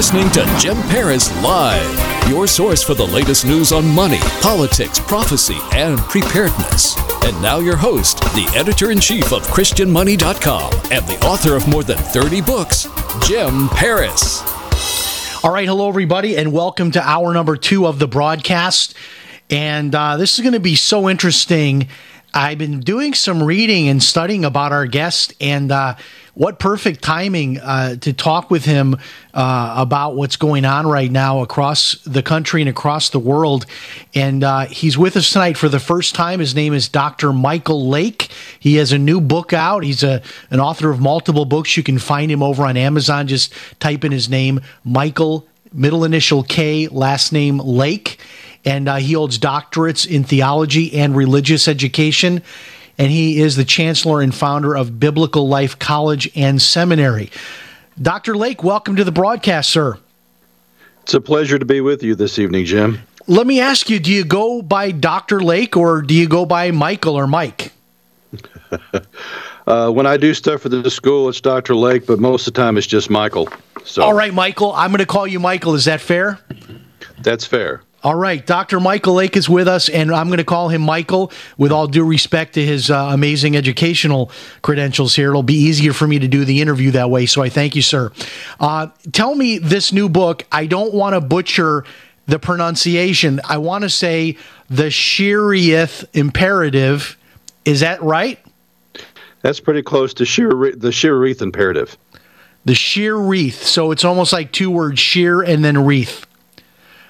listening to Jim Paris Live, your source for the latest news on money, politics, prophecy, and preparedness. And now, your host, the editor in chief of ChristianMoney.com and the author of more than 30 books, Jim Paris. All right, hello everybody, and welcome to hour number two of the broadcast. And uh, this is going to be so interesting. I've been doing some reading and studying about our guest, and uh, what perfect timing uh, to talk with him uh, about what's going on right now across the country and across the world. And uh, he's with us tonight for the first time. His name is Dr. Michael Lake. He has a new book out. He's a an author of multiple books. You can find him over on Amazon. Just type in his name, Michael, middle initial K, last name Lake and uh, he holds doctorates in theology and religious education. And he is the chancellor and founder of Biblical Life College and Seminary. Dr. Lake, welcome to the broadcast, sir. It's a pleasure to be with you this evening, Jim. Let me ask you do you go by Dr. Lake or do you go by Michael or Mike? Uh, when I do stuff for the school, it's Dr. Lake, but most of the time it's just Michael. So All right, Michael, I'm going to call you Michael. Is that fair? that's fair. All right, Dr. Michael Lake is with us, and I'm going to call him Michael with all due respect to his uh, amazing educational credentials here. It'll be easier for me to do the interview that way, so I thank you, sir. Uh, tell me this new book. I don't want to butcher the pronunciation. I want to say the Sheeriyth imperative. Is that right? That's pretty close to sheer, the sheer wreath imperative. The sheer wreath. So it's almost like two words, sheer and then wreath.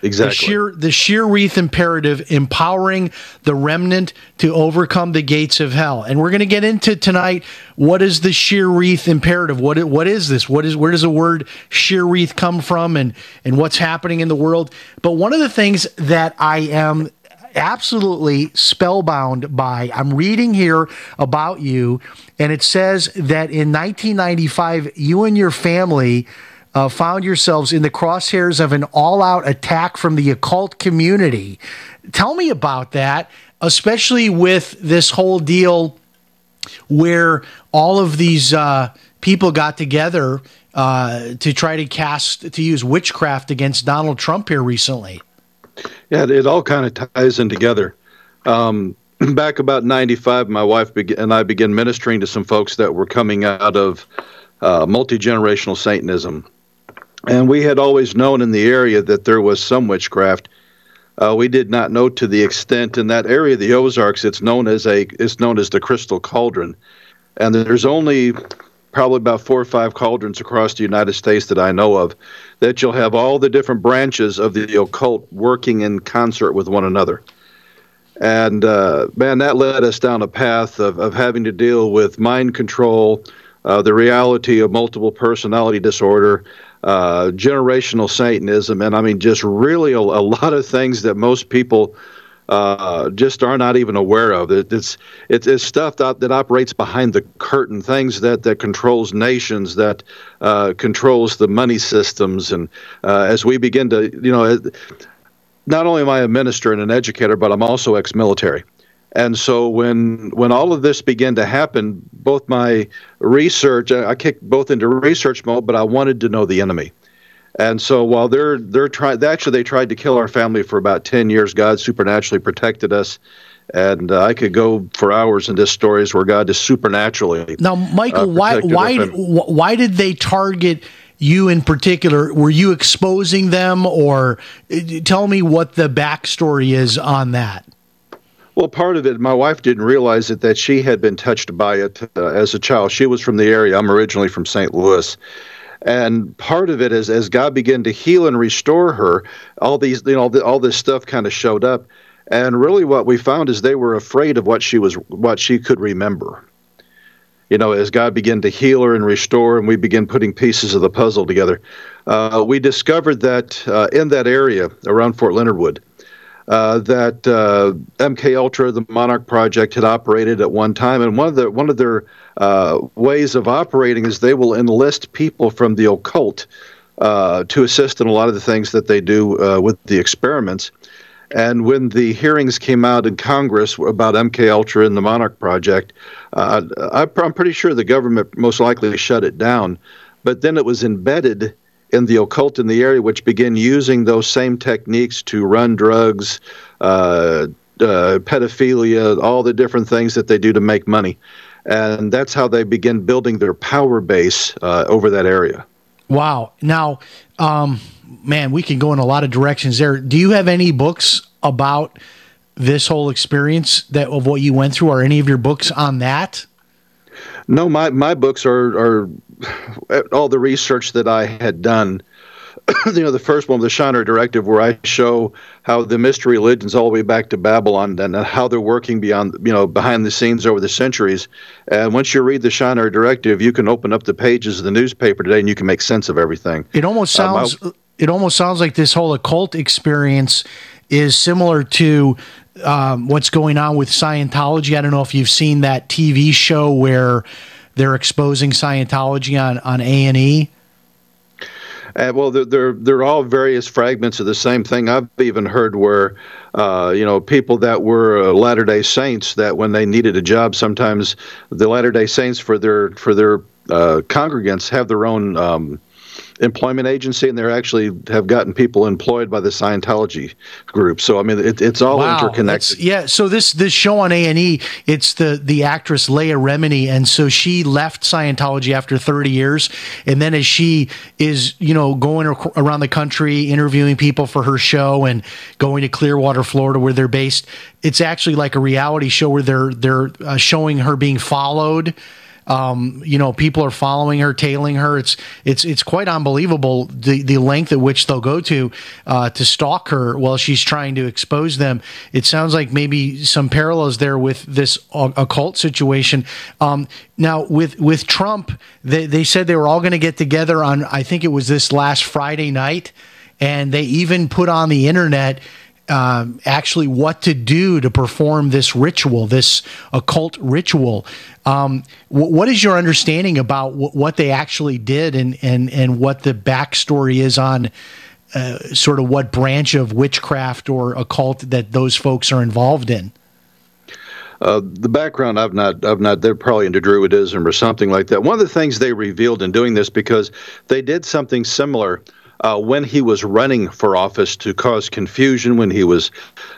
Exactly. The sheer, the sheer wreath imperative, empowering the remnant to overcome the gates of hell. And we're going to get into tonight what is the sheer wreath imperative? What what is this? What is where does the word sheer wreath come from, and and what's happening in the world? But one of the things that I am absolutely spellbound by. I'm reading here about you, and it says that in 1995, you and your family uh, found yourselves in the crosshairs of an all out attack from the occult community. Tell me about that, especially with this whole deal where all of these uh, people got together uh, to try to cast, to use witchcraft against Donald Trump here recently. Yeah, it all kind of ties in together. Um, back about 95, my wife and I began ministering to some folks that were coming out of uh, multi generational Satanism. And we had always known in the area that there was some witchcraft. Uh, we did not know to the extent in that area, of the Ozarks. It's known as a it's known as the Crystal Cauldron, and there's only probably about four or five cauldrons across the United States that I know of that you'll have all the different branches of the occult working in concert with one another. And uh, man, that led us down a path of, of having to deal with mind control, uh, the reality of multiple personality disorder, uh, generational Satanism, and I mean, just really a, a lot of things that most people uh, just are not even aware of. It, it's, it's it's stuff that, that operates behind the curtain, things that that controls nations, that uh, controls the money systems, and uh, as we begin to, you know, not only am I a minister and an educator, but I'm also ex-military. And so when when all of this began to happen, both my research, I kicked both into research mode, but I wanted to know the enemy. And so while they're they're trying, actually they tried to kill our family for about ten years. God supernaturally protected us, and uh, I could go for hours into stories where God just supernaturally. Now, Michael, uh, why why why did they target? You in particular, were you exposing them, or uh, tell me what the backstory is on that? Well, part of it, my wife didn't realize it that she had been touched by it uh, as a child. She was from the area. I'm originally from St. Louis. And part of it is as God began to heal and restore her, all these, you know, the, all this stuff kind of showed up. And really, what we found is they were afraid of what she was, what she could remember. You know, as God began to heal her and restore, and we began putting pieces of the puzzle together, uh, we discovered that uh, in that area around Fort Leonard Wood, uh, that uh, MK Ultra, the Monarch Project, had operated at one time, and one of the one of their uh, ways of operating is they will enlist people from the occult uh, to assist in a lot of the things that they do uh, with the experiments. And when the hearings came out in Congress about MK Ultra and the Monarch Project, uh, I'm pretty sure the government most likely shut it down. But then it was embedded in the occult in the area, which begin using those same techniques to run drugs, uh, uh, pedophilia, all the different things that they do to make money. And that's how they begin building their power base uh, over that area. Wow. Now, um, man, we can go in a lot of directions there. Do you have any books about this whole experience that of what you went through, or any of your books on that? No, my my books are are all the research that I had done. you know, the first one, the Shinar Directive, where I show how the mystery religions all the way back to Babylon and how they're working beyond, you know, behind the scenes over the centuries. And once you read the Shinar Directive, you can open up the pages of the newspaper today and you can make sense of everything. It almost sounds. Um, I, it almost sounds like this whole occult experience is similar to um, what's going on with Scientology. I don't know if you've seen that TV show where they're exposing Scientology on on A and E. Uh, well, they're, they're, they're all various fragments of the same thing. I've even heard where, uh, you know, people that were uh, Latter Day Saints that when they needed a job, sometimes the Latter Day Saints for their for their uh, congregants have their own um, employment agency, and they're actually have gotten people employed by the Scientology group. So I mean, it, it's all wow, interconnected. Yeah. So this this show on A and E, it's the the actress Leah Remini, and so she left Scientology after 30 years, and then as she is you know going around the country interviewing people for her show and going to Clearwater, Florida, where they're based, it's actually like a reality show where they're they're uh, showing her being followed um, you know, people are following her, tailing her. It's it's it's quite unbelievable the the length at which they'll go to uh, to stalk her while she's trying to expose them. It sounds like maybe some parallels there with this occult situation. Um, now with with Trump, they they said they were all going to get together on I think it was this last Friday night, and they even put on the internet um, actually what to do to perform this ritual, this occult ritual. Um, w- what is your understanding about w- what they actually did and, and, and what the backstory is on uh, sort of what branch of witchcraft or occult that those folks are involved in? Uh, the background I've not I've not they're probably into Druidism or something like that. One of the things they revealed in doing this because they did something similar uh, when he was running for office to cause confusion when he was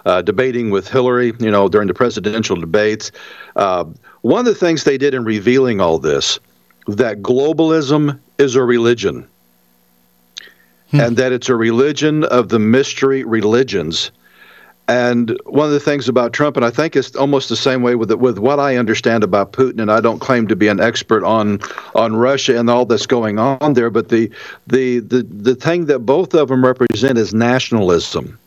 uh, debating with Hillary, you know, during the presidential debates. Uh, one of the things they did in revealing all this that globalism is a religion. Hmm. And that it's a religion of the mystery religions and one of the things about Trump, and I think it's almost the same way with with what I understand about Putin, and I don't claim to be an expert on on Russia and all that's going on there, but the the the, the thing that both of them represent is nationalism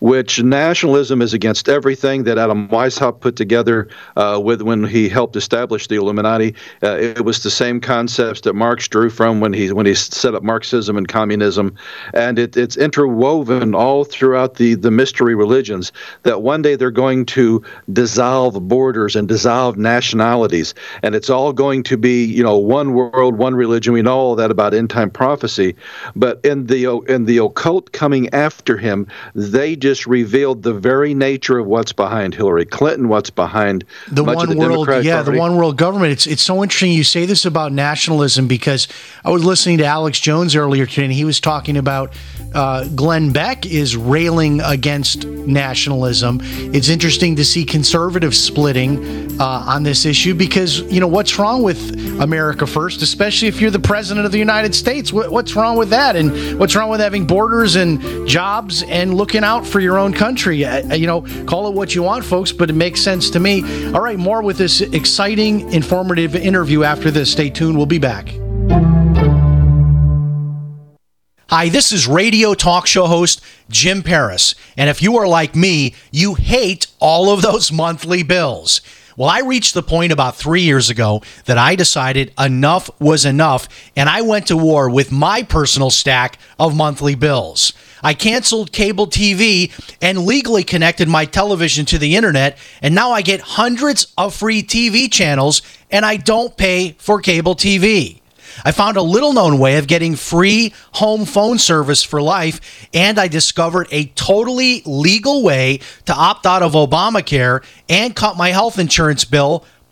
which nationalism is against everything that Adam Weishaupt put together uh, with when he helped establish the Illuminati. Uh, it was the same concepts that Marx drew from when he when he set up Marxism and communism, and it, it's interwoven all throughout the the mystery religions. That one day they're going to dissolve borders and dissolve nationalities, and it's all going to be you know one world, one religion. We know all that about end time prophecy, but in the in the occult coming after him, they just revealed the very nature of what's behind Hillary Clinton, what's behind the one the world, Democratic yeah, Party. the one world government. It's it's so interesting you say this about nationalism because I was listening to Alex Jones earlier today, and he was talking about uh, Glenn Beck is railing against nationalism. It's interesting to see conservatives splitting uh, on this issue because you know what's wrong with America First, especially if you're the president of the United States. What's wrong with that? And what's wrong with having borders and jobs and looking out for your own country. Uh, you know, call it what you want, folks, but it makes sense to me. All right, more with this exciting, informative interview after this. Stay tuned. We'll be back. Hi, this is radio talk show host Jim Paris. And if you are like me, you hate all of those monthly bills. Well, I reached the point about three years ago that I decided enough was enough, and I went to war with my personal stack of monthly bills. I canceled cable TV and legally connected my television to the internet, and now I get hundreds of free TV channels, and I don't pay for cable TV. I found a little known way of getting free home phone service for life, and I discovered a totally legal way to opt out of Obamacare and cut my health insurance bill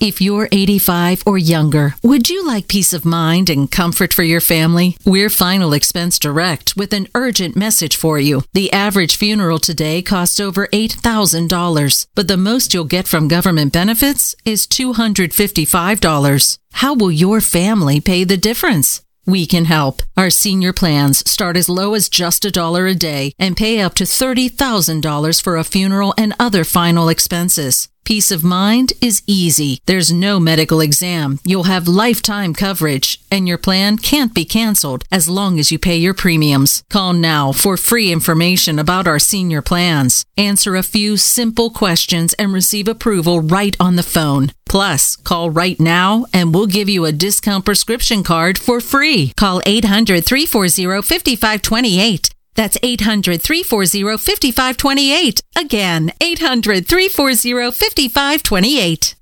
if you're 85 or younger, would you like peace of mind and comfort for your family? We're Final Expense Direct with an urgent message for you. The average funeral today costs over $8,000, but the most you'll get from government benefits is $255. How will your family pay the difference? We can help. Our senior plans start as low as just a dollar a day and pay up to $30,000 for a funeral and other final expenses. Peace of mind is easy. There's no medical exam. You'll have lifetime coverage, and your plan can't be canceled as long as you pay your premiums. Call now for free information about our senior plans. Answer a few simple questions and receive approval right on the phone. Plus, call right now and we'll give you a discount prescription card for free. Call 800 340 5528. That's 800 340 5528. Again, 800 340 5528.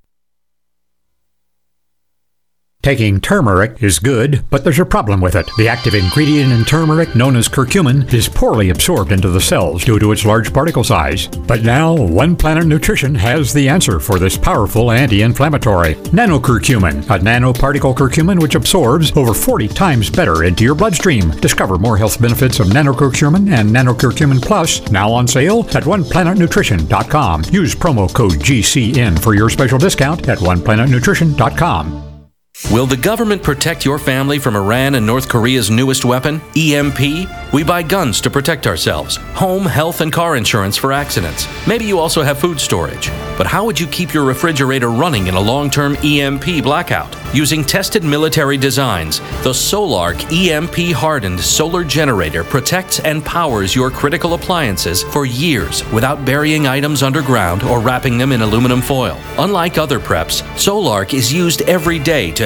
Taking turmeric is good, but there's a problem with it. The active ingredient in turmeric, known as curcumin, is poorly absorbed into the cells due to its large particle size. But now, One Planet Nutrition has the answer for this powerful anti inflammatory nanocurcumin, a nanoparticle curcumin which absorbs over 40 times better into your bloodstream. Discover more health benefits of nanocurcumin and nanocurcumin plus now on sale at oneplanetnutrition.com. Use promo code GCN for your special discount at oneplanetnutrition.com. Will the government protect your family from Iran and North Korea's newest weapon, EMP? We buy guns to protect ourselves, home, health, and car insurance for accidents. Maybe you also have food storage. But how would you keep your refrigerator running in a long term EMP blackout? Using tested military designs, the Solark EMP hardened solar generator protects and powers your critical appliances for years without burying items underground or wrapping them in aluminum foil. Unlike other preps, Solark is used every day to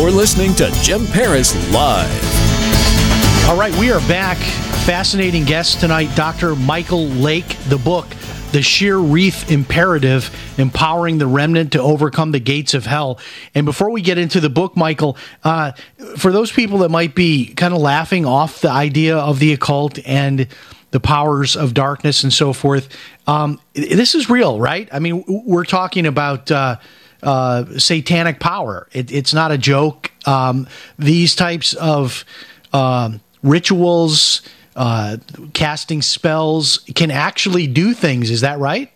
You're listening to Jim Paris Live. All right, we are back. Fascinating guest tonight, Dr. Michael Lake. The book, The Sheer Reef Imperative Empowering the Remnant to Overcome the Gates of Hell. And before we get into the book, Michael, uh, for those people that might be kind of laughing off the idea of the occult and the powers of darkness and so forth, um, this is real, right? I mean, we're talking about. Uh, uh, satanic power. It, it's not a joke. Um, these types of um, rituals, uh, casting spells can actually do things. Is that right?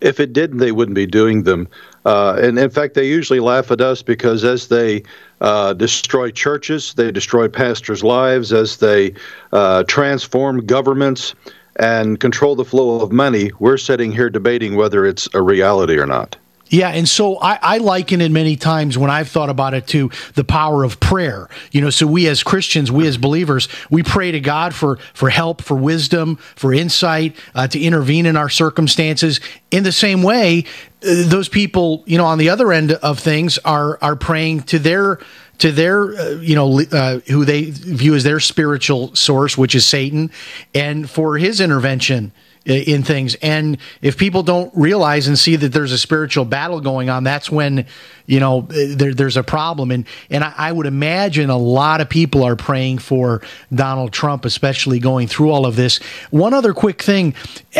If it didn't, they wouldn't be doing them. Uh, and in fact, they usually laugh at us because as they uh, destroy churches, they destroy pastors' lives, as they uh, transform governments and control the flow of money, we're sitting here debating whether it's a reality or not. Yeah, and so I, I, liken it many times when I've thought about it to the power of prayer. You know, so we as Christians, we as believers, we pray to God for for help, for wisdom, for insight, uh, to intervene in our circumstances. In the same way, uh, those people, you know, on the other end of things, are are praying to their to their, uh, you know, uh, who they view as their spiritual source, which is Satan, and for his intervention in things. And if people don't realize and see that there's a spiritual battle going on, that's when you know there, there's a problem. And and I, I, would imagine a lot of people are praying for Donald Trump, especially going through all of this. One other quick thing: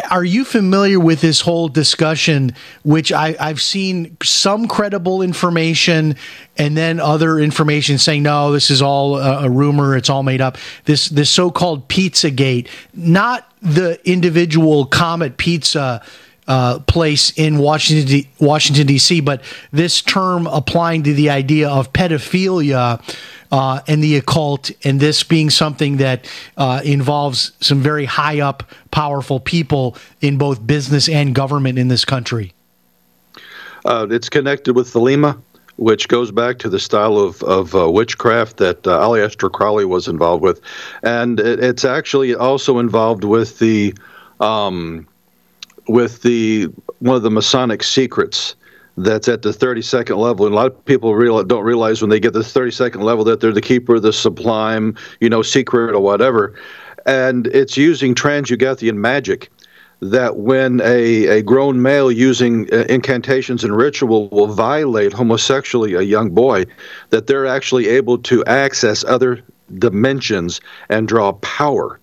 Are you familiar with this whole discussion, which I, I've seen some credible information and then other information saying no, this is all a, a rumor, it's all made up. This this so-called Pizzagate, not the individual Comet Pizza uh, place in Washington, D- Washington D.C., but this term applying to the idea of pedophilia uh, and the occult, and this being something that uh, involves some very high up, powerful people in both business and government in this country. Uh, it's connected with Thelema which goes back to the style of, of uh, witchcraft that uh, Aleister Crowley was involved with. And it, it's actually also involved with the, um, with the, one of the Masonic secrets that's at the 32nd level. And a lot of people real, don't realize when they get the 32nd level that they're the keeper of the sublime, you know, secret or whatever. And it's using Trans-Yuggothian magic that when a, a grown male using uh, incantations and ritual will violate homosexually a young boy, that they're actually able to access other dimensions and draw power.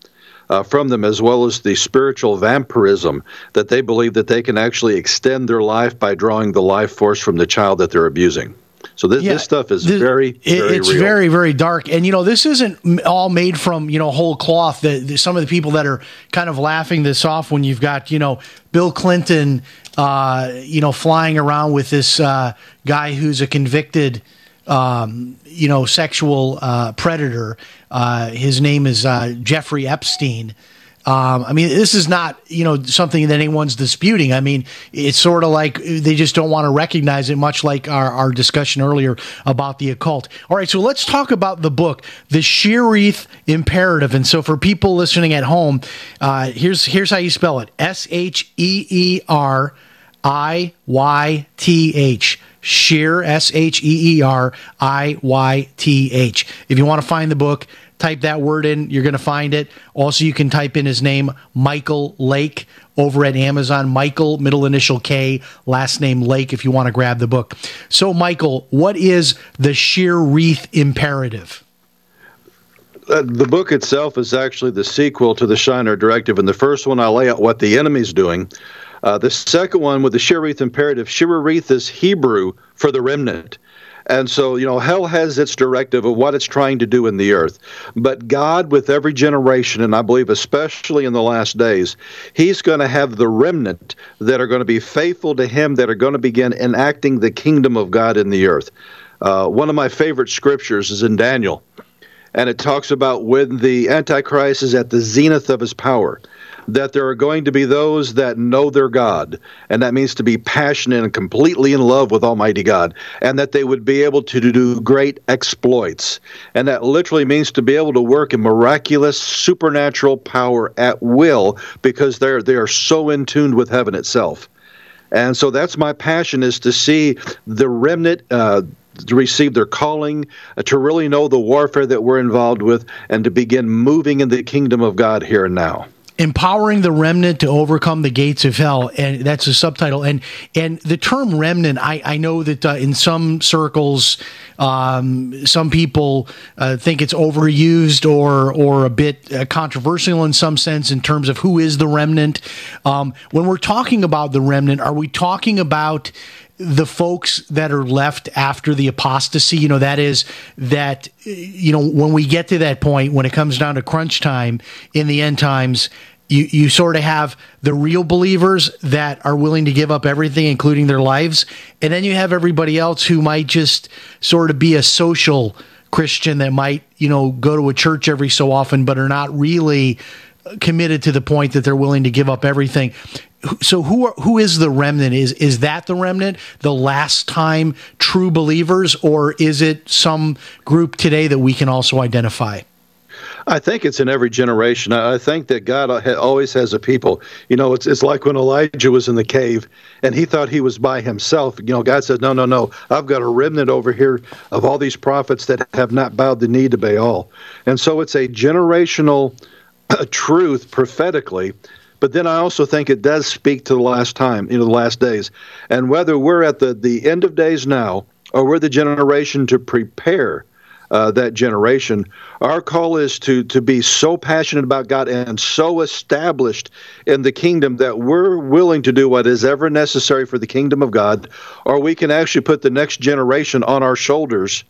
Uh, from them as well as the spiritual vampirism that they believe that they can actually extend their life by drawing the life force from the child that they're abusing so this, yeah, this stuff is this, very, very it's real. very, very dark. And you know, this isn't all made from you know whole cloth. That some of the people that are kind of laughing this off when you've got you know Bill Clinton, uh, you know, flying around with this uh, guy who's a convicted. Um, you know, sexual uh, predator. Uh, his name is uh, Jeffrey Epstein. Um, I mean, this is not you know something that anyone's disputing. I mean, it's sort of like they just don't want to recognize it, much like our, our discussion earlier about the occult. All right, so let's talk about the book, The Sheeriyth Imperative. And so, for people listening at home, uh, here's here's how you spell it: S H E E R I Y T H. Sheer, S H E E R I Y T H. If you want to find the book, type that word in, you're going to find it. Also, you can type in his name, Michael Lake, over at Amazon. Michael, middle initial K, last name Lake, if you want to grab the book. So, Michael, what is the sheer wreath Imperative? Uh, the book itself is actually the sequel to the Shinar Directive. In the first one, I lay out what the enemy's doing. Uh, the second one, with the Sheeriyth Imperative, Sheeriyth is Hebrew for the remnant. And so, you know, hell has its directive of what it's trying to do in the earth. But God, with every generation, and I believe especially in the last days, He's going to have the remnant that are going to be faithful to Him, that are going to begin enacting the kingdom of God in the earth. Uh, one of my favorite scriptures is in Daniel, and it talks about when the Antichrist is at the zenith of his power that there are going to be those that know their God, and that means to be passionate and completely in love with Almighty God, and that they would be able to do great exploits. And that literally means to be able to work in miraculous supernatural power at will because they're they are so in tune with heaven itself. And so that's my passion is to see the remnant uh, to receive their calling, uh, to really know the warfare that we're involved with, and to begin moving in the kingdom of God here and now empowering the remnant to overcome the gates of hell and that's a subtitle. And and the term remnant i i know that uh, in some circles um, some people uh, think it's overused or or a bit uh, controversial in some sense in terms of who is the remnant. Um, when we're talking about the remnant are we talking about the folks that are left after the apostasy, you know, that is that, you know, when we get to that point, when it comes down to crunch time in the end times, you, you sort of have the real believers that are willing to give up everything, including their lives. And then you have everybody else who might just sort of be a social Christian that might, you know, go to a church every so often, but are not really committed to the point that they're willing to give up everything. So who are, who is the remnant? Is is that the remnant, the last time true believers, or is it some group today that we can also identify? I think it's in every generation. I think that God always has a people. You know, it's it's like when Elijah was in the cave and he thought he was by himself. You know, God says, "No, no, no. I've got a remnant over here of all these prophets that have not bowed the knee to Baal." And so it's a generational uh, truth prophetically. But then I also think it does speak to the last time, you know, the last days. And whether we're at the, the end of days now or we're the generation to prepare uh, that generation. Our call is to to be so passionate about God and so established in the kingdom that we're willing to do what is ever necessary for the kingdom of God, or we can actually put the next generation on our shoulders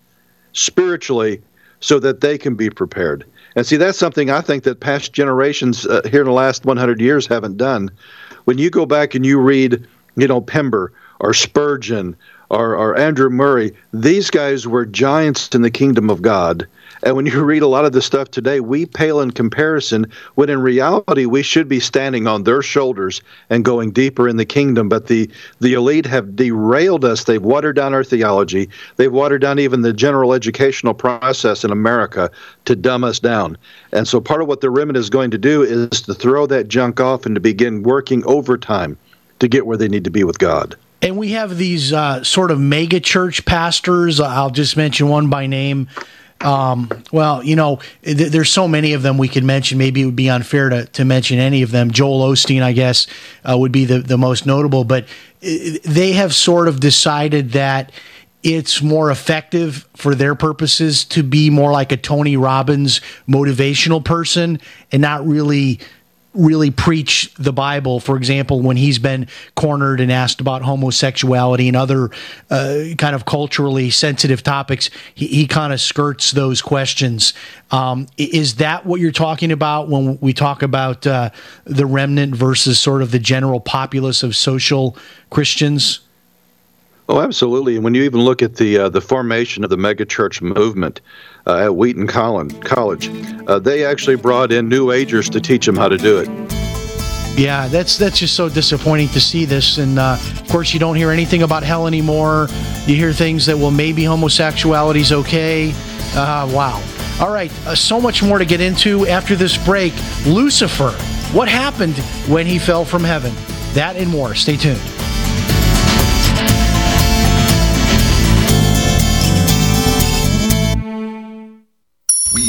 spiritually so that they can be prepared. And see, that's something I think that past generations uh, here in the last 100 years haven't done. When you go back and you read, you know, Pember or Spurgeon or, or Andrew Murray, these guys were giants in the kingdom of God. And when you read a lot of the stuff today, we pale in comparison when in reality we should be standing on their shoulders and going deeper in the kingdom. But the, the elite have derailed us. They've watered down our theology. They've watered down even the general educational process in America to dumb us down. And so part of what the remnant is going to do is to throw that junk off and to begin working overtime to get where they need to be with God. And we have these uh, sort of mega church pastors. I'll just mention one by name. Um, well, you know, th- there's so many of them we could mention. Maybe it would be unfair to, to mention any of them. Joel Osteen, I guess, uh, would be the, the most notable, but uh, they have sort of decided that it's more effective for their purposes to be more like a Tony Robbins motivational person and not really really preach the Bible. For example, when he's been cornered and asked about homosexuality and other uh, kind of culturally sensitive topics, he, he kind of skirts those questions. Um, is that what you're talking about when we talk about uh, the remnant versus sort of the general populace of social Christians? Oh, absolutely. And when you even look at the uh, the formation of the megachurch movement uh, at Wheaton College, uh, they actually brought in New Agers to teach them how to do it. Yeah, that's that's just so disappointing to see this. And uh, of course, you don't hear anything about hell anymore. You hear things that well, maybe homosexuality is okay. Uh, wow. All right, uh, so much more to get into after this break. Lucifer, what happened when he fell from heaven? That and more. Stay tuned.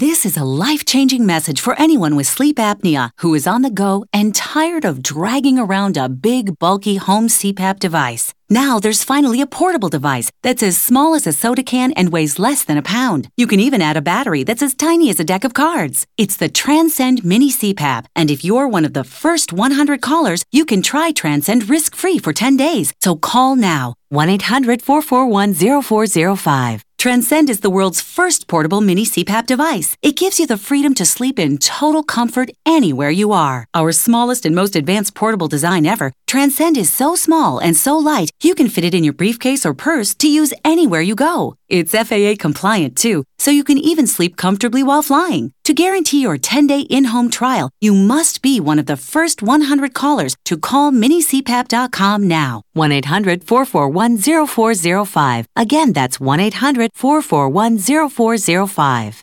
This is a life changing message for anyone with sleep apnea who is on the go and tired of dragging around a big, bulky home CPAP device. Now there's finally a portable device that's as small as a soda can and weighs less than a pound. You can even add a battery that's as tiny as a deck of cards. It's the Transcend Mini CPAP, and if you're one of the first 100 callers, you can try Transcend risk free for 10 days. So call now 1 800 441 0405. Transcend is the world's first portable mini CPAP device. It gives you the freedom to sleep in total comfort anywhere you are. Our smallest and most advanced portable design ever, Transcend is so small and so light, you can fit it in your briefcase or purse to use anywhere you go. It's FAA compliant too, so you can even sleep comfortably while flying. To guarantee your 10-day in-home trial, you must be one of the first 100 callers to call minicpap.com now. 1-800-441-0405. Again, that's 1-800-441-0405.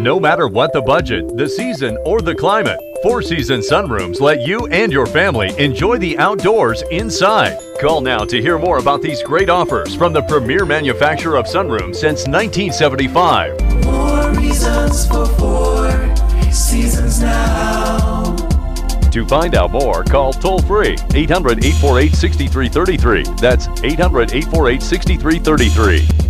No matter what the budget, the season, or the climate, Four Season Sunrooms let you and your family enjoy the outdoors inside. Call now to hear more about these great offers from the premier manufacturer of sunrooms since 1975. More reasons for four seasons now. To find out more, call toll free 800 848 6333. That's 800 848 6333.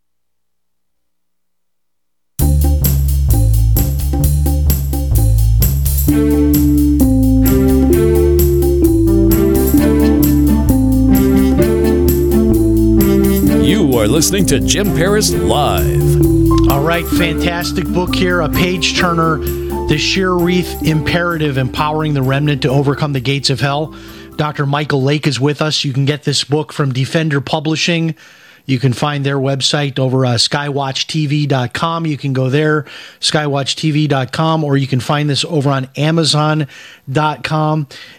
Are listening to Jim Paris Live. All right, fantastic book here, a page turner, The Sheer Wreath Imperative Empowering the Remnant to Overcome the Gates of Hell. Dr. Michael Lake is with us. You can get this book from Defender Publishing. You can find their website over uh, skywatchtv.com. You can go there, skywatchtv.com, or you can find this over on amazon.com.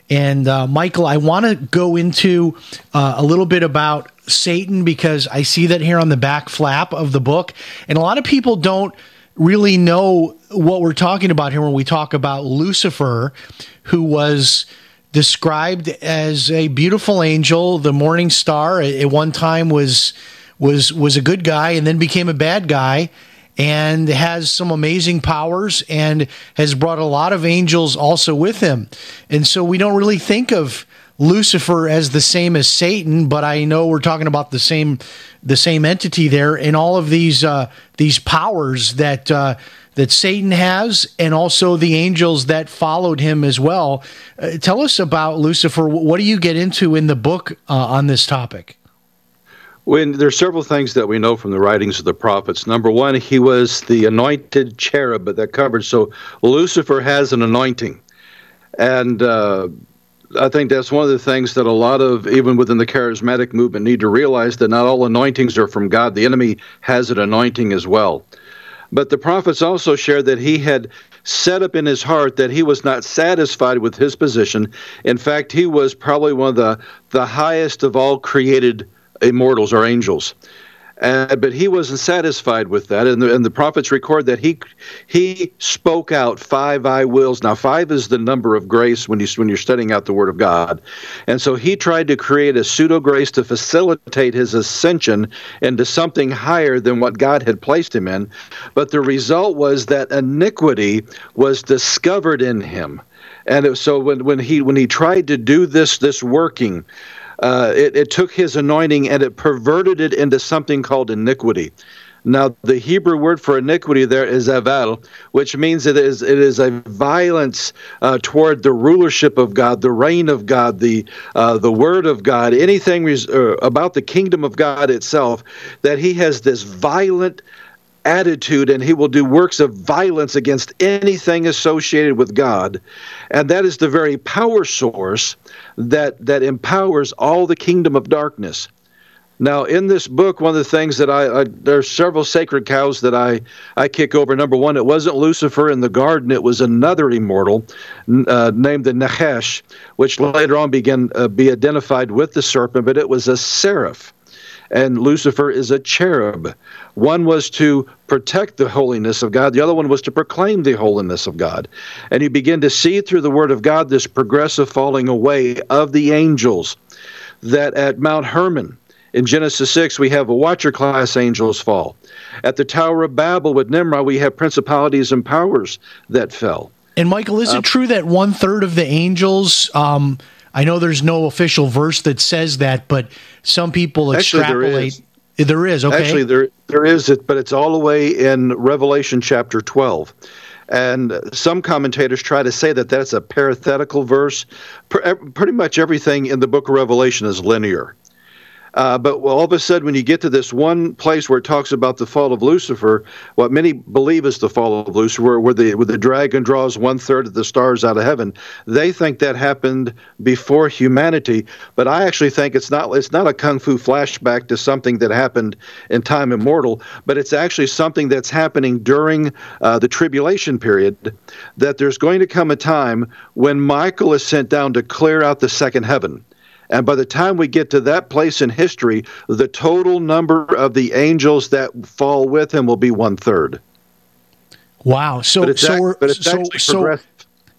And uh, Michael, I want to go into uh, a little bit about Satan because I see that here on the back flap of the book. And a lot of people don't really know what we're talking about here when we talk about Lucifer, who was described as a beautiful angel, the morning star. At one time was was was a good guy and then became a bad guy and has some amazing powers and has brought a lot of angels also with him. And so we don't really think of Lucifer as the same as Satan, but I know we're talking about the same the same entity there and all of these uh, these powers that uh, that Satan has, and also the angels that followed him as well. Uh, tell us about Lucifer. What do you get into in the book uh, on this topic? When there's several things that we know from the writings of the prophets. Number one, he was the anointed cherub that covered. So Lucifer has an anointing, and uh, I think that's one of the things that a lot of even within the charismatic movement need to realize that not all anointings are from God. The enemy has an anointing as well. But the prophets also shared that he had set up in his heart that he was not satisfied with his position. In fact, he was probably one of the, the highest of all created immortals or angels. Uh, but he wasn't satisfied with that, and the, and the prophets record that he he spoke out five I wills. Now, five is the number of grace when you when you're studying out the Word of God, and so he tried to create a pseudo grace to facilitate his ascension into something higher than what God had placed him in. But the result was that iniquity was discovered in him, and it, so when when he when he tried to do this this working uh, it, it took his anointing and it perverted it into something called iniquity. Now, the Hebrew word for iniquity there is aval, which means it is it is a violence uh, toward the rulership of God, the reign of God, the uh, the word of God, anything res- uh, about the kingdom of God itself. That he has this violent attitude and he will do works of violence against anything associated with God. And that is the very power source that that empowers all the kingdom of darkness. Now, in this book, one of the things that I, I there's several sacred cows that I I kick over. Number one, it wasn't Lucifer in the garden; it was another immortal uh, named the Nachash, which later on began uh, be identified with the serpent, but it was a seraph, and Lucifer is a cherub. One was to protect the holiness of God; the other one was to proclaim the holiness of God. And you begin to see through the Word of God this progressive falling away of the angels. That at Mount Hermon in Genesis 6, we have a watcher class angels fall. At the Tower of Babel with Nimrod, we have principalities and powers that fell. And Michael, is Uh, it true that one third of the angels? Um, I know there's no official verse that says that, but some people Actually, extrapolate. is. There is okay. Actually, there there is it, but it's all the way in Revelation chapter 12. And some commentators try to say that that's a parenthetical verse. Eh, pretty much everything in the book of Revelation is linear. Uh, but all of a sudden, when you get to this one place where it talks about the fall of Lucifer, what many believe is the fall of Lucifer, where the where the dragon draws one third of the stars out of heaven, they think that happened before humanity. But I actually think it's not it's not a kung fu flashback to something that happened in time immortal, but it's actually something that's happening during uh, the tribulation period. That there's going to come a time when Michael is sent down to clear out the second heaven. And by the time we get to that place in history, the total number of the angels that fall with him will be one third. Wow. So so ac- we're, but it's so so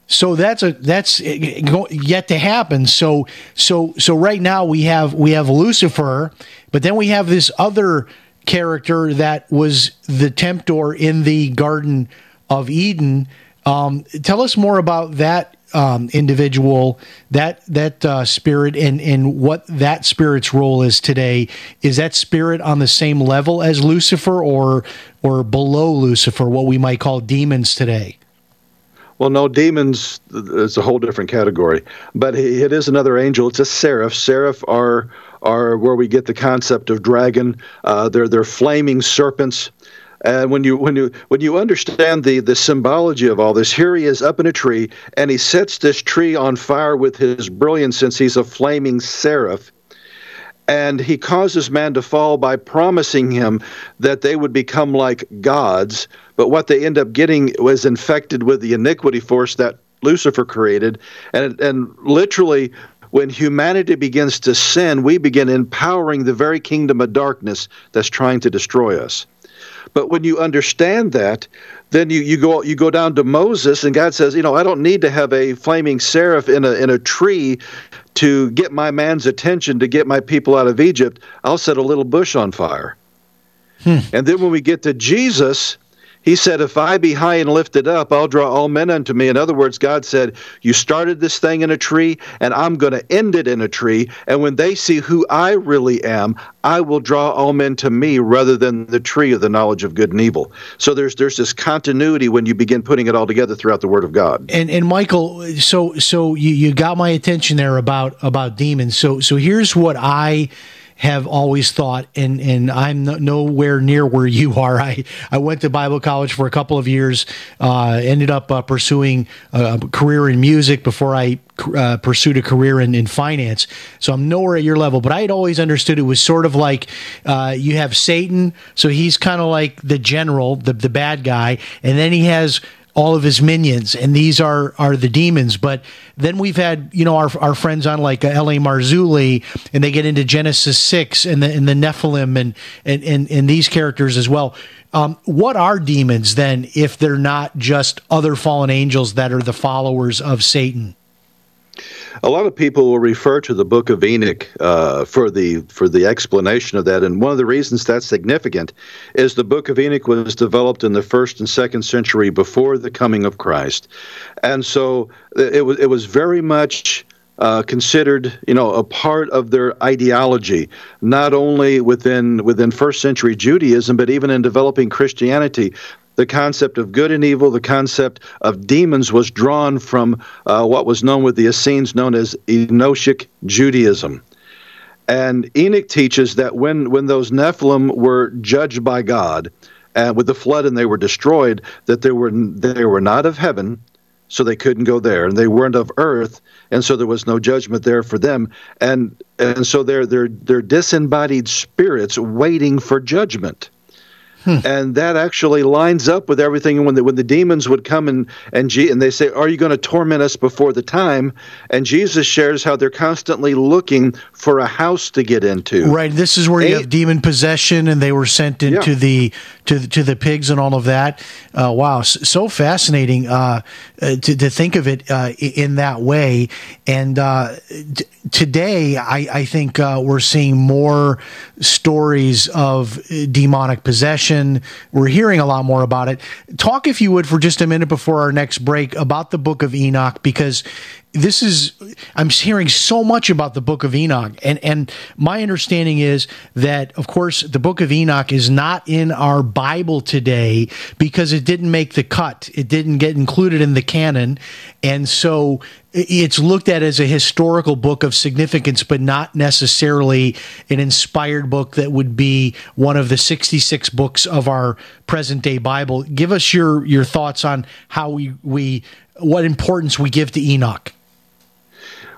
so that's a that's yet to happen. So so so right now we have we have Lucifer, but then we have this other character that was the tempter in the Garden of Eden. Um, tell us more about that um, individual, that that uh, spirit, and and what that spirit's role is today. Is that spirit on the same level as Lucifer, or or below Lucifer, what we might call demons today? Well, no, demons is a whole different category, but it is another angel. It's a seraph. Seraph are are where we get the concept of dragon. Uh, they're they're flaming serpents. And when you when you when you understand the the symbology of all this, here he is up in a tree, and he sets this tree on fire with his brilliance, since he's a flaming seraph. And he causes man to fall by promising him that they would become like gods. But what they end up getting was infected with the iniquity force that Lucifer created. And, and literally, when humanity begins to sin, we begin empowering the very kingdom of darkness that's trying to destroy us. But when you understand that, then you, you go you go down to Moses, and God says, you know, I don't need to have a flaming seraph in a in a tree to get my man's attention to get my people out of Egypt. I'll set a little bush on fire. Hmm. And then when we get to Jesus, he said, If I be high and lifted up, I'll draw all men unto me. In other words, God said, You started this thing in a tree, and I'm going to end it in a tree. And when they see who I really am, I will draw all men to me rather than the tree of the knowledge of good and evil. So there's there's this continuity when you begin putting it all together throughout the Word of God. And and Michael, so so you, you got my attention there about about demons. So so here's what I have always thought, and and I'm no, nowhere near where you are. I I went to Bible college for a couple of years, uh, ended up uh, pursuing a career in music before I uh, pursued a career in, in finance. So I'm nowhere at your level, but I had always understood it was sort of like uh, you have Satan, so he's kind of like the general, the the bad guy, and then he has all of his minions, and these are are the demons. But then we've had you know our our friends on like uh, L.A. Marzulli, and they get into Genesis six and the and the Nephilim and and and, and these characters as well. Um, what are demons then, if they're not just other fallen angels that are the followers of Satan? A lot of people will refer to the Book of Enoch uh, for the for the explanation of that, and one of the reasons that's significant is the Book of Enoch was developed in the first and second century before the coming of Christ, and so it was it was very much uh, considered, you know, a part of their ideology, not only within within first century Judaism, but even in developing Christianity. The concept of good and evil, the concept of demons, was drawn from uh, what was known with the Essenes, known as Enochic Judaism. And Enoch teaches that when when those Nephilim were judged by God, uh, with the flood and they were destroyed, that they were they were not of heaven, so they couldn't go there, and they weren't of earth, and so there was no judgment there for them, and and so they're they're they're disembodied spirits waiting for judgment. Hmm. And that actually lines up with everything. When the when the demons would come and and, G, and they say, "Are you going to torment us before the time?" And Jesus shares how they're constantly looking for a house to get into. Right. This is where you have demon possession, and they were sent into yeah. the to the, to the pigs and all of that. Uh, wow, so fascinating uh, uh, to to think of it uh, in that way. And uh, t- today, I, I think uh, we're seeing more stories of demonic possession. We're hearing a lot more about it. Talk, if you would, for just a minute before our next break about the Book of Enoch, because this is I'm hearing so much about the book of Enoch and and my understanding is that of course the book of Enoch is not in our Bible today because it didn't make the cut. It didn't get included in the canon. And so it's looked at as a historical book of significance but not necessarily an inspired book that would be one of the 66 books of our present day Bible. Give us your your thoughts on how we we what importance we give to Enoch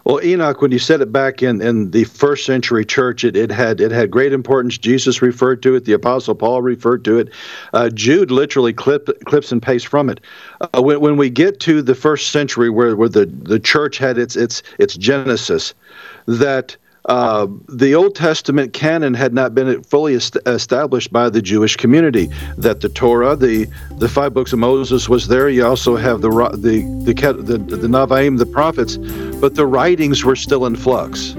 well, Enoch, when you said it back in, in the first century church, it, it had it had great importance. Jesus referred to it. The Apostle Paul referred to it. Uh, Jude literally clip, clips and pastes from it. Uh, when, when we get to the first century, where, where the, the church had its its its genesis, that uh, the Old Testament canon had not been fully est- established by the Jewish community. That the Torah, the the five books of Moses, was there. You also have the the the the, the Nevi'im, the prophets, but the writings were still in flux.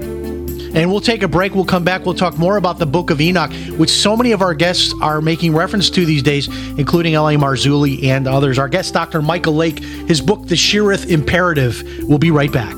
And we'll take a break. We'll come back. We'll talk more about the book of Enoch, which so many of our guests are making reference to these days, including L.A. Marzulli and others. Our guest, Dr. Michael Lake, his book, The Sheeriyth Imperative. We'll be right back.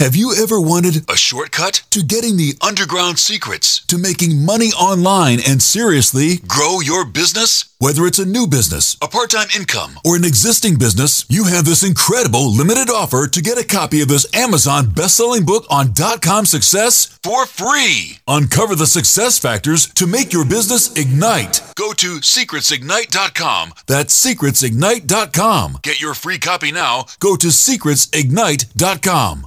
Have you ever wanted a shortcut to getting the underground secrets to making money online and seriously grow your business? Whether it's a new business, a part time income, or an existing business, you have this incredible limited offer to get a copy of this Amazon best selling book on dot com success for free. Uncover the success factors to make your business ignite. Go to secretsignite.com. That's secretsignite.com. Get your free copy now. Go to secretsignite.com.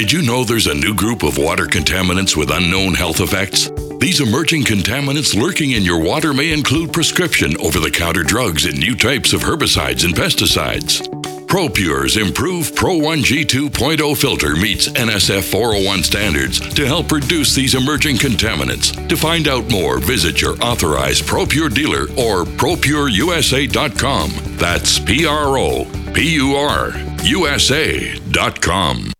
Did you know there's a new group of water contaminants with unknown health effects? These emerging contaminants lurking in your water may include prescription over the counter drugs and new types of herbicides and pesticides. ProPur's improved Pro 1G 2.0 filter meets NSF 401 standards to help reduce these emerging contaminants. To find out more, visit your authorized ProPur dealer or ProPurUSA.com. That's P R O P U R USA.com.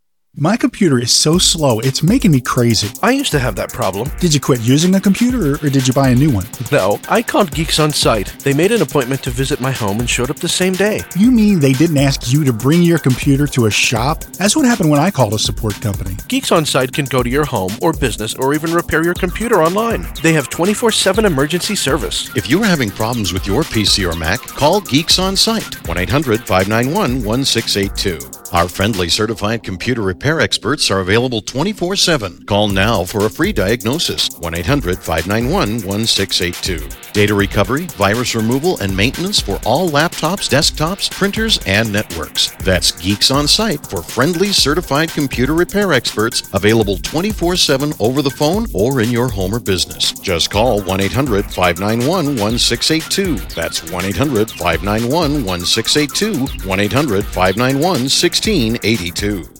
My computer is so slow, it's making me crazy. I used to have that problem. Did you quit using a computer or, or did you buy a new one? No, I called Geeks on Site. They made an appointment to visit my home and showed up the same day. You mean they didn't ask you to bring your computer to a shop? That's what happened when I called a support company. Geeks on Site can go to your home or business or even repair your computer online. They have 24 7 emergency service. If you're having problems with your PC or Mac, call Geeks on Site 1 800 591 1682. Our friendly certified computer repair experts are available 24 7. Call now for a free diagnosis 1 800 591 1682. Data recovery, virus removal, and maintenance for all laptops, desktops, printers, and networks. That's Geeks on Site for friendly certified computer repair experts available 24 7 over the phone or in your home or business. Just call 1 800 591 1682. That's 1 800 591 1682. 1 800 591 1682. 1682.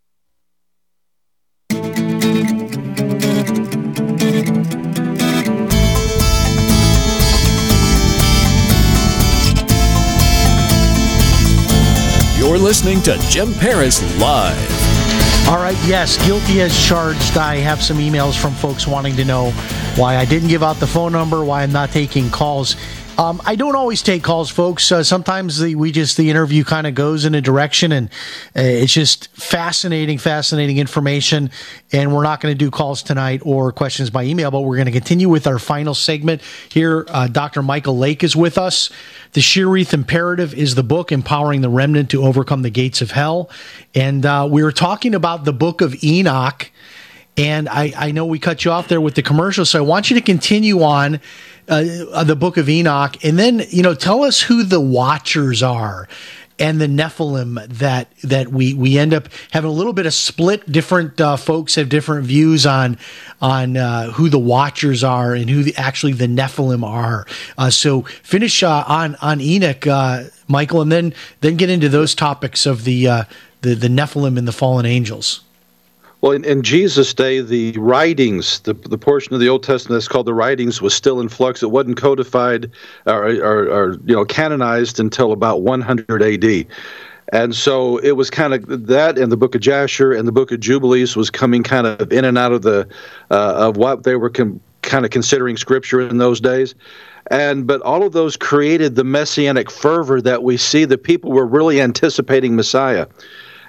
Listening to Jim Paris Live. All right, yes, guilty as charged. I have some emails from folks wanting to know why I didn't give out the phone number, why I'm not taking calls. Um, I don't always take calls, folks. Uh, sometimes the, we just the interview kind of goes in a direction, and uh, it's just fascinating, fascinating information. And we're not going to do calls tonight or questions by email, but we're going to continue with our final segment here. Uh, Dr. Michael Lake is with us. The Sheeriyth Imperative is the book empowering the remnant to overcome the gates of hell, and uh, we were talking about the book of Enoch. And I, I know we cut you off there with the commercial, so I want you to continue on uh, the book of Enoch, and then you know tell us who the Watchers are and the Nephilim that that we we end up having a little bit of split. Different uh, folks have different views on on uh, who the Watchers are and who the, actually the Nephilim are. Uh, so finish uh, on on Enoch, uh, Michael, and then then get into those topics of the uh, the the Nephilim and the fallen angels. Well, in, in, Jesus' day, the writings, the, the portion of the Old Testament that's called the writings, was still in flux. It wasn't codified or, or, or you know canonized until about 100 A.D. And so it was kind of that, and the Book of Jasher and the Book of Jubilees was coming kind of in and out of the uh, of what they were com- kind of considering Scripture in those days. And but all of those created the messianic fervor that we see. The people were really anticipating Messiah.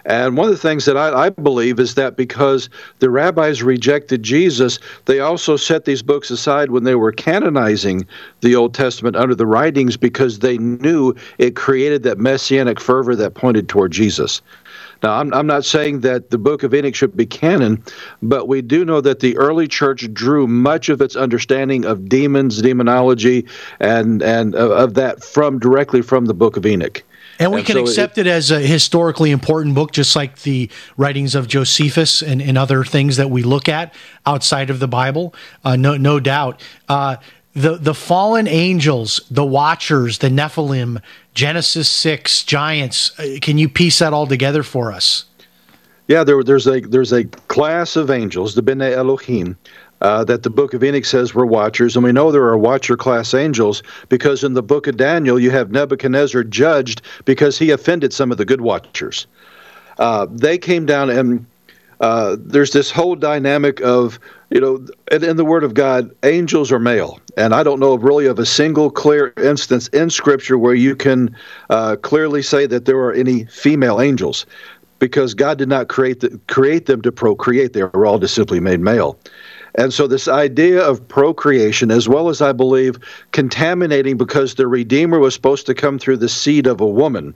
And one of the things that I, I, believe is that because the rabbis rejected Jesus, they also set these books aside when they were canonizing the Old Testament under the writings because they knew it created that messianic fervor that pointed toward Jesus. Now, I'm, I'm not saying that the book of Enoch should be canon, but we do know that the early church drew much of its understanding of demons, demonology, and, and uh, of that from directly from the book of Enoch. And we and can so accept it, it, as a historically important book, just like the writings of Josephus and, and other things that we look at outside of the Bible. Uh, no, no doubt. Uh, the the fallen angels, the Watchers, the Nephilim, Genesis six, giants. Uh, can you piece that all together for us? Yeah, there, there's a there's a class of angels, the Bene Elohim, uh, that the book of Enoch says we're watchers. And we know there are watcher class angels because in the book of Daniel, you have Nebuchadnezzar judged because he offended some of the good watchers. Uh, they came down and uh, there's this whole dynamic of, you know, in, in, the Word of God, angels are male. And I don't know really of a single clear instance in Scripture where you can uh, clearly say that there are any female angels because God did not create, the, create them to procreate. They were all just simply made male. And so, this idea of procreation, as well as I believe contaminating because the Redeemer was supposed to come through the seed of a woman,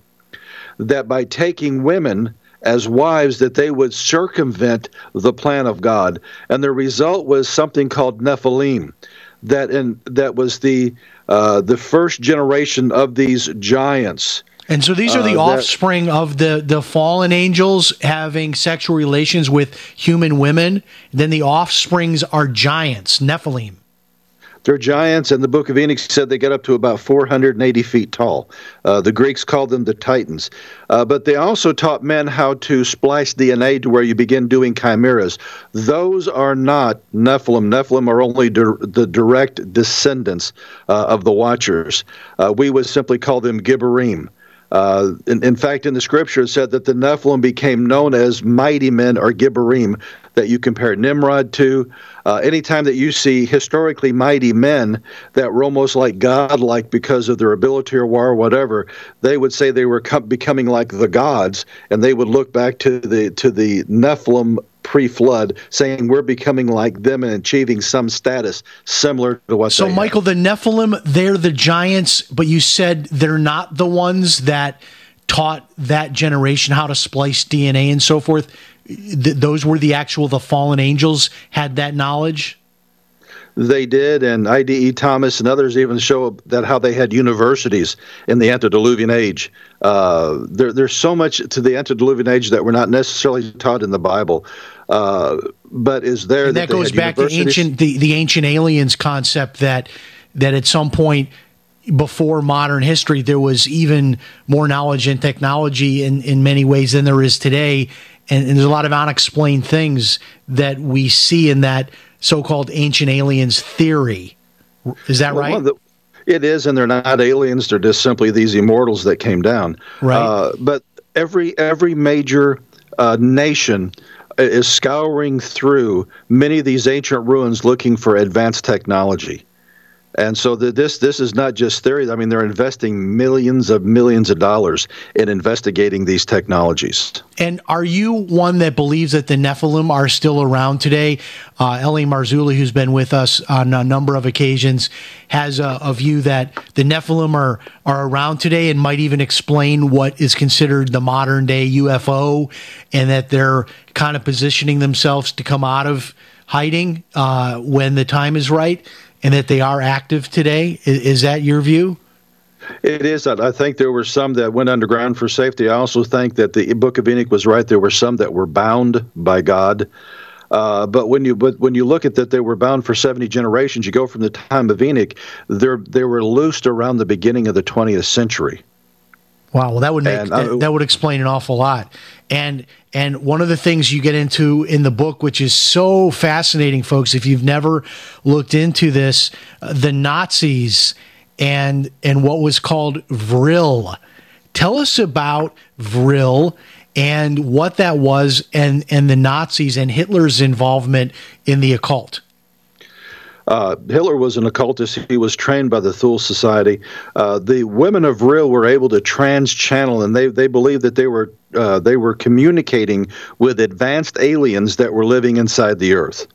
that by taking women as wives that they would circumvent the plan of God. And the result was something called Nephilim that in that was the uh, the first generation of these giants. And so these are the Uh, offspring of the, the fallen angels having sexual relations with human women. Then the offsprings are giants, Nephilim. They're giants, and the Book of Enoch said they get up to about 480 feet tall. Uh, the Greeks called them the Titans. Uh, but they also taught men how to splice DNA to where you begin doing chimeras. Those are not Nephilim. Nephilim are only dir- the direct descendants uh, of the Watchers. Uh, we would simply call them Gibborim. Uh, in, in fact, in the scripture, it said that the Nephilim became known as mighty men or Gibborim, that you compare Nimrod to. Uh, anytime that you see historically mighty men that were almost like godlike because of their ability or war or whatever, they would say they were com- becoming like the gods, and they would look back to the to the Nephilim pre-flood, saying we're becoming like them and achieving some status similar to what. So, Michael, the Nephilim, they're the giants, but you said they're not the ones that taught that generation how to splice DNA and so forth. Th- those were the actual, the fallen angels had that knowledge. They did, and I.D.E. Thomas and others even show that how they had universities in the antediluvian age. Uh, there, there's so much to the antediluvian age that we're not necessarily taught in the Bible, uh, but is there And that they goes back to ancient, the, the ancient aliens concept that that at some point before modern history there was even more knowledge and technology in, in many ways than there is today. And, and there's a lot of unexplained things that we see in that so-called ancient aliens theory. Is that Well, right? the- it is, and they're not aliens; they're just simply these immortals that came down. Right. Uh, but every every major uh, nation is scouring through many of these ancient ruins looking for advanced technology. And so the, this this is not just theory. I mean, they're investing millions of millions of dollars in investigating these technologies. And are you one that believes that the Nephilim are still around today? Uh, L.A. Marzulli, who's been with us on a number of occasions, has a, a view that the Nephilim are, are around today and might even explain what is considered the modern day UFO and that they're kind of positioning themselves to come out of hiding uh, when the time is right and that they are active today. Is, is that your view? It is. I think there were some that went underground for safety. I also think that the Book of Enoch was right. There were some that were bound by God. Uh, but when you but when you look at that, they were bound for seventy generations. You go from the time of Enoch, they they were loosed around the beginning of the twentieth century. Wow, well that would make And, that, uh, that would explain an awful lot. And and one of the things you get into in the book which is so fascinating folks if you've never looked into this, uh, the Nazis and and what was called Vril. Tell us about Vril and what that was and and the Nazis and Hitler's involvement in the occult. Uh, Hitler was an occultist. He was trained by the Thule Society. Uh, the women of Vril were able to trans-channel, and they they believed that they were uh, they were communicating with advanced aliens that were living inside the Earth.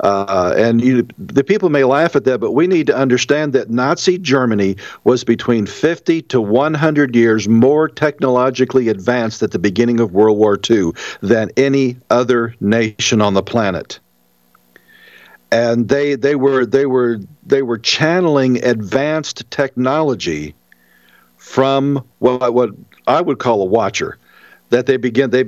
Uh, and you, the people may laugh at that, but we need to understand that Nazi Germany was between 50 to 100 years more technologically advanced at the beginning of World War II than any other nation on the planet and they they were they were they were channeling advanced technology from what what I would call a watcher. That they begin they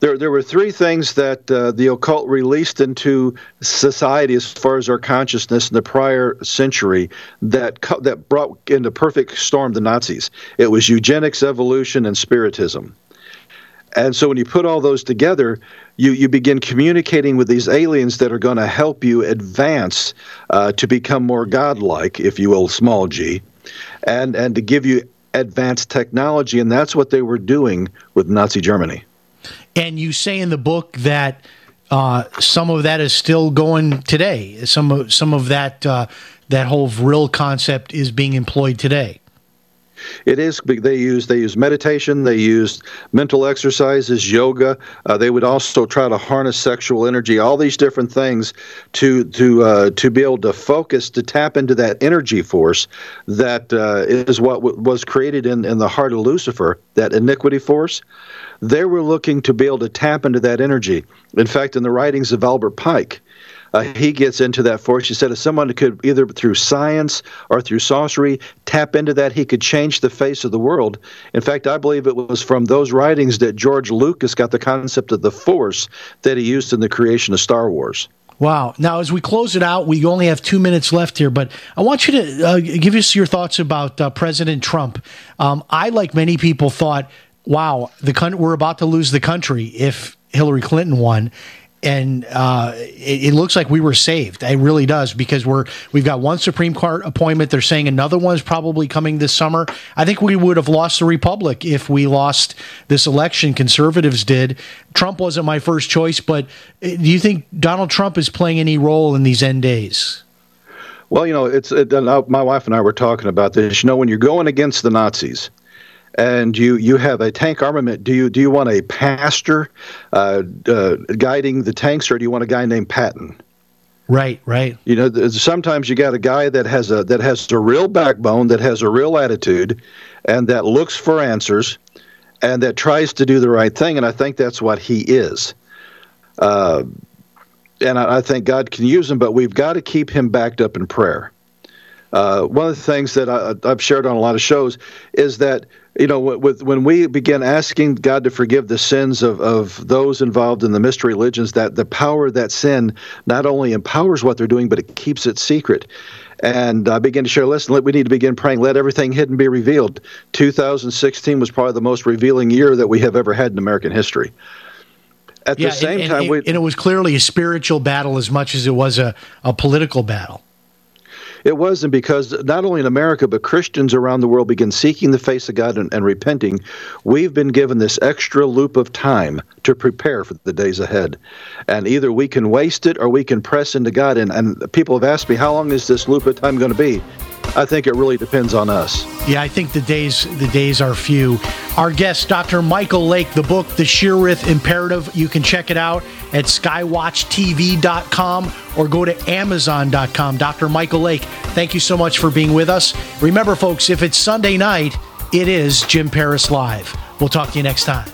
there there were three things that uh, the occult released into society as far as our consciousness in the prior century that co- that brought into perfect storm the Nazis. It was eugenics, evolution, and spiritism. And so when you put all those together, you, you begin communicating with these aliens that are going to help you advance uh, to become more godlike, if you will, small g, and, and to give you advanced technology. And that's what they were doing with Nazi Germany. And you say in the book that uh, some of that is still going today. Some of some of that uh, that whole vril concept is being employed today. It is. They use they use meditation. They use mental exercises, yoga. Uh, they would also try to harness sexual energy. All these different things to to uh, to be able to focus to tap into that energy force that uh, is what w- was created in in the heart of Lucifer. That iniquity force. They were looking to be able to tap into that energy. In fact, in the writings of Albert Pike, uh, he gets into that force. He said if someone could either through science or through sorcery tap into that, he could change the face of the world. In fact, I believe it was from those writings that George Lucas got the concept of the force that he used in the creation of Star Wars. Wow. Now, as we close it out, we only have two minutes left here, but I want you to uh, give us your thoughts about uh, President Trump. Um, I, like many people, thought, wow, the con- we're about to lose the country if Hillary Clinton won and uh, it, it, looks like we were saved. It really does because we're we've got one Supreme Court appointment. They're saying another one is probably coming this summer. I think we would have lost the republic if we lost this election. Conservatives did. Trump wasn't my first choice, but uh, do you think Donald Trump is playing any role in these end days? Well, you know, it's it, my wife and I were talking about this. You know, when you're going against the Nazis and you you have a tank armament, do you do you want a pastor uh, uh, guiding the tanks, or do you want a guy named Patton? Right, right. You know, sometimes you got a guy that has a that has a real backbone, that has a real attitude, and that looks for answers, and that tries to do the right thing. And I think that's what he is. Uh, and I, I think God can use him, but we've got to keep him backed up in prayer. Uh, one of the things that I, have shared on a lot of shows is that you know, with when we begin asking God to forgive the sins of, of those involved in the mystery religions, that the power of that sin not only empowers what they're doing, but it keeps it secret. And I began to share, listen, we need to begin praying, let everything hidden be revealed. 2016 was probably the most revealing year that we have ever had in American history. At yeah, the same and, time, and, we, and it was clearly a spiritual battle as much as it was a, a political battle. It wasn't because not only in America, but Christians around the world begin seeking the face of God and, and repenting. We've been given this extra loop of time to prepare for the days ahead. And either we can waste it or we can press into God. And, and people have asked me, how long is this loop of time going to be? I think it really depends on us. Yeah, I think the days the days are few. Our guest, Dr. Michael Lake, the book The Sheeriyth Imperative. You can check it out at skywatchtv.com or go to amazon.com. Dr. Michael Lake, thank you so much for being with us. Remember, folks, if it's Sunday night, it is Jim Paris Live. We'll talk to you next time.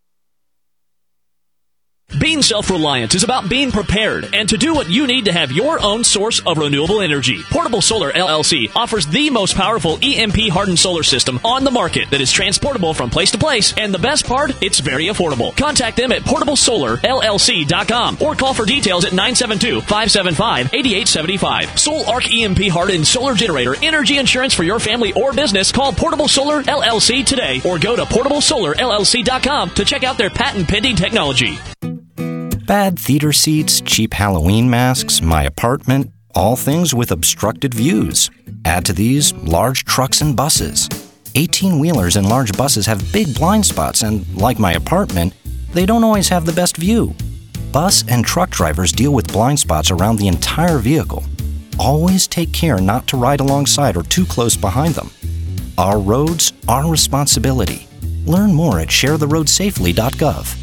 Being self reliant is about being prepared and to do what you need to have your own source of renewable energy. Portable Solar LLC offers the most powerful EMP hardened solar system on the market that is transportable from place to place, and the best part, it's very affordable. Contact them at portablesolarllc.com or call for details at 972 575 8875. Sol-Ark EMP hardened solar generator energy insurance for your family or business. Call Portable Solar LLC today or go to portablesolarllc.com to check out their patent pending technology. Bad theater seats, cheap Halloween masks, my apartment, all things with obstructed views. Add to these large trucks and buses. 18 wheelers and large buses have big blind spots, and like my apartment, they don't always have the best view. Bus and truck drivers deal with blind spots around the entire vehicle. Always take care not to ride alongside or too close behind them. Our roads, our responsibility. Learn more at sharetheroadsafely.gov.